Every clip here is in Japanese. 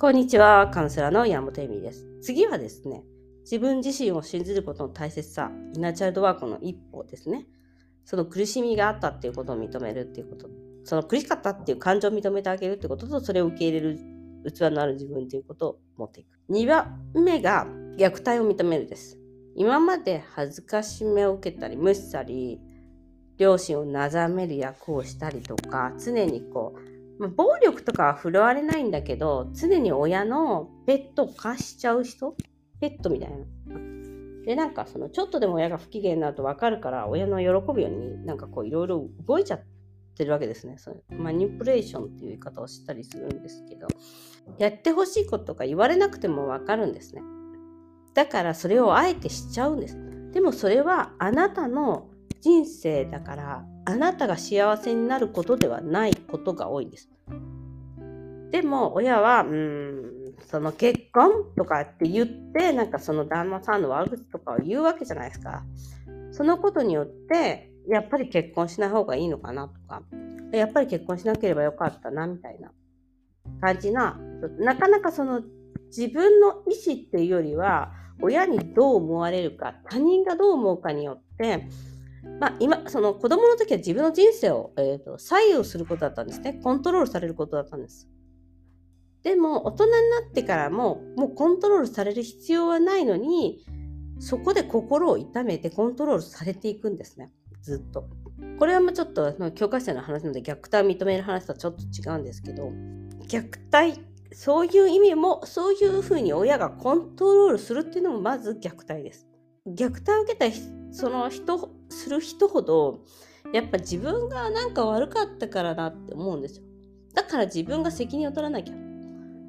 こんにちは、カウンセラーの山本恵美です。次はですね、自分自身を信じることの大切さ、イナチャイルドワークの一歩ですね。その苦しみがあったっていうことを認めるっていうこと、その苦しかったっていう感情を認めてあげるってことと、それを受け入れる器のある自分ということを持っていく。2番目が虐待を認めるです。今まで恥ずかしめを受けたり、無視したり、両親をなざめる役をしたりとか、常にこう、暴力とかは振るわれないんだけど、常に親のペットを貸しちゃう人？ペットみたいな。で、なんかその、ちょっとでも親が不機嫌になると分かるから、親の喜ぶようになんかこういろいろ動いちゃってるわけですね。そマニプレーションっていう言い方をしたりするんですけど、やってほしいこととか言われなくても分かるんですね。だからそれをあえてしちゃうんです。でもそれはあなたの人生だからあなたが幸せになることではないことが多いんです。でも親は、うん、その結婚とかって言って、なんかその旦那さんの悪口とかを言うわけじゃないですか。そのことによって、やっぱり結婚しない方がいいのかなとか、やっぱり結婚しなければよかったな、みたいな感じな、なかなかその自分の意思っていうよりは、親にどう思われるか、他人がどう思うかによって、まあ、今、その子供の時は自分の人生を、えーと、左右することだったんですね。コントロールされることだったんです。でも、大人になってからも、もうコントロールされる必要はないのに、そこで心を痛めてコントロールされていくんですね。ずっと。これはまあちょっと教科書の話なので虐待を認める話とはちょっと違うんですけど、虐待、そういう意味も、そういうふうに親がコントロールするっていうのもまず虐待です。虐待を受けたその人する人ほどやっぱ自分がなんか悪かったからなって思うんですよ。だから自分が責任を取らなきゃ。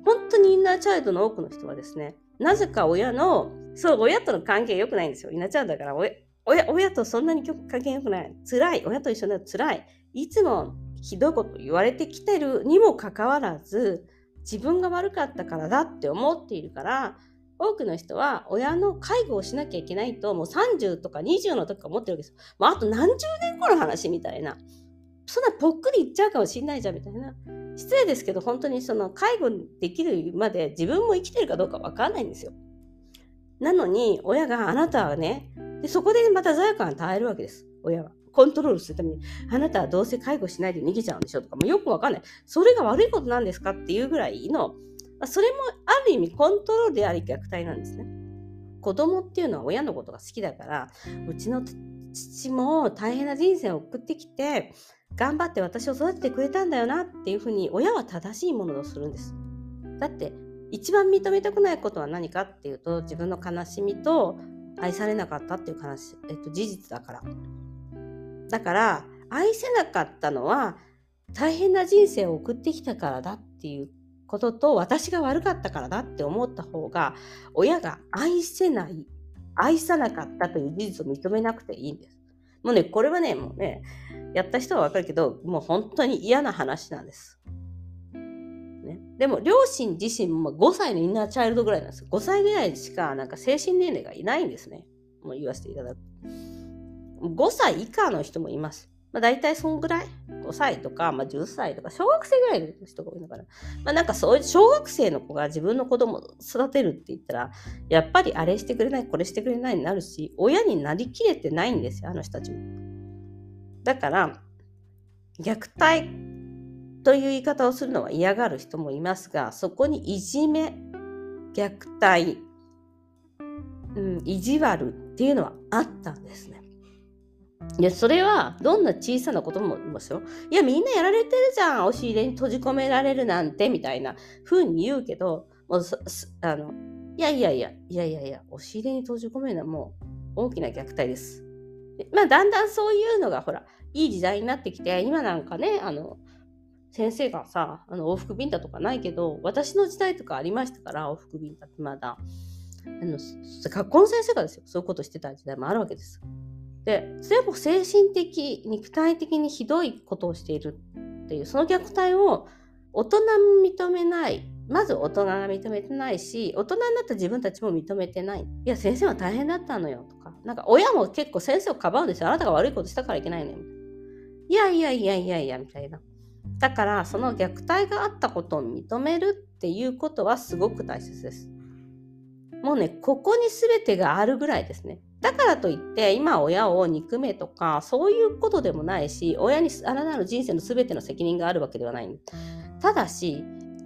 本当にインナーチャイルドの多くの人はですねなぜか親のそう親との関係良くないんですよ。インナーチャイルドだから親親とそんなに関係良くない。辛い。親と一緒になる辛い。いつもひどいこと言われてきてるにもかかわらず自分が悪かったからだって思っているから多くの人は親の介護をしなきゃいけないともう30とか20の時から思ってるわけですよ。もうあと何十年後の話みたいな。そんなぽっくりいっちゃうかもしんないじゃんみたいな。失礼ですけど本当にその介護できるまで自分も生きてるかどうかわかんないんですよ。なのに親があなたはね、でそこでまた罪悪感を与えるわけです。親は。コントロールするために、あなたはどうせ介護しないで逃げちゃうんでしょとかもよくわかんない。それが悪いことなんですかっていうぐらいのそれもある意味コントロールであり虐待なんですね。子供っていうのは親のことが好きだから、うちの父も大変な人生を送ってきて、頑張って私を育ててくれたんだよなっていうふうに親は正しいものをするんです。だって一番認めたくないことは何かっていうと自分の悲しみと愛されなかったっていう悲し、えっと、事実だから。だから愛せなかったのは大変な人生を送ってきたからだっていうことと私が悪かったからだって思った方が親が愛せない愛さなかったという事実を認めなくていいんです。もうねこれはねもうねやった人はわかるけどもう本当に嫌な話なんです。ね、でも両親自身も5歳のインナーチャイルドぐらいなんです。5歳ぐらいしかなんか精神年齢がいないんですね。もう言わせていただく。5歳以下の人もいます。まあ、大体そんぐらい？5歳とか、まあ、10歳とか小学生ぐらいの人が多いのかな。まあ、なんかそういう小学生の子が自分の子供を育てるって言ったらやっぱりあれしてくれないこれしてくれないになるし親になりきれてないんですよあの人たちも。だから虐待という言い方をするのは嫌がる人もいますがそこにいじめ虐待、うん、意地悪っていうのはあったんですね。いや、それは、どんな小さなこともいますよ。いや、みんなやられてるじゃん。押し入れに閉じ込められるなんて、みたいな風に言うけど、もうあの、いやいやいや、いやいやいや、押し入れに閉じ込めるのはもう大きな虐待です。まあ、だんだんそういうのが、ほら、いい時代になってきて、今なんかね、あの、先生がさ、あの往復ビンタとかないけど、私の時代とかありましたから、往復ビンタってまだ。あの学校の先生がですよ、そういうことしてた時代もあるわけです。でそれも精神的肉体的にひどいことをしているっていうその虐待を大人も認めないまず大人が認めてないし大人になった自分たちも認めてない。いや先生は大変だったのよとか。なんか親も結構先生をかばうんですよあなたが悪いことしたからいけないのよ。いやいやいやいやいやみたいな。だからその虐待があったことを認めるっていうことはすごく大切です。もうね、ここに全てがあるぐらいですね。だからといって、今親を憎めとか、そういうことでもないし、親にあなたの人生の全ての責任があるわけではない。ただし、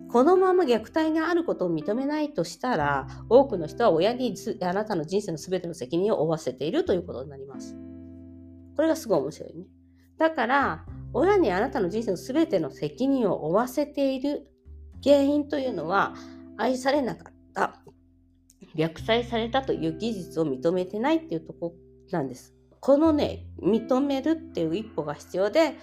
このまま虐待があることを認めないとしたら、多くの人は親にあなたの人生の全ての責任を負わせているということになります。これがすごい面白いね。だから、親にあなたの人生の全ての責任を負わせている原因というのは、愛されなかった、虐待されたという事実を認めてないっていうとこなんです。このね、認めるっていう一歩が必要で、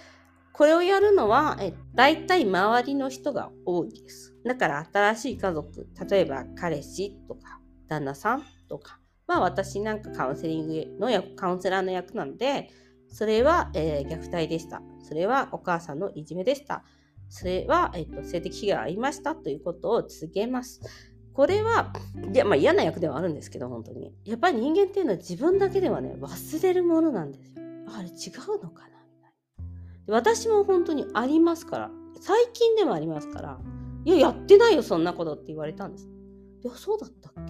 これをやるのは、え大体周りの人が多いです。だから新しい家族、例えば彼氏とか旦那さんとか、まあ私なんかカウンセリングの役、カウンセラーの役なので、それは、えー、虐待でした。それはお母さんのいじめでした。それは、えーと、性的被害がありましたということを告げます。これは、いや、まあ嫌な役ではあるんですけど、本当に。やっぱり人間っていうのは自分だけではね、忘れるものなんですよ。あれ違うのかなみたいな私も本当にありますから、最近でもありますから、いや、やってないよ、そんなことって言われたんです。いや、そうだったっけ？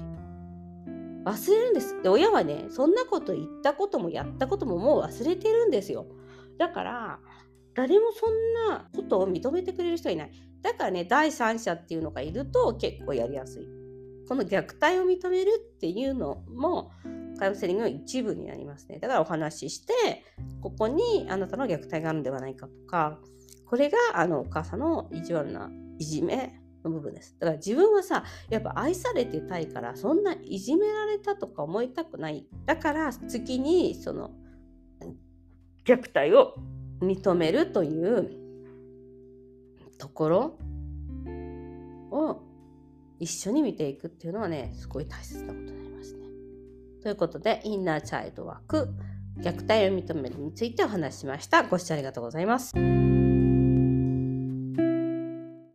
忘れるんです。で、親はね、そんなこと言ったこともやったことももう忘れてるんですよ。だから、誰もそんなことを認めてくれる人はいない。だからね、第三者っていうのがいると結構やりやすい。この虐待を認めるっていうのも、カウンセリングの一部になりますね。だからお話しして、ここにあなたの虐待があるんではないかとか、これがあのお母さんの意地悪ないじめの部分です。だから自分はさ、やっぱ愛されてたいから、そんないじめられたとか思いたくない。だから次にその虐待を認めるというところを一緒に見ていくっていうのはね、すごい大切なことになりますね。ということで、インナーチャイルドワーク、虐待を認めるについてお話ししました。ご視聴ありがとうございます。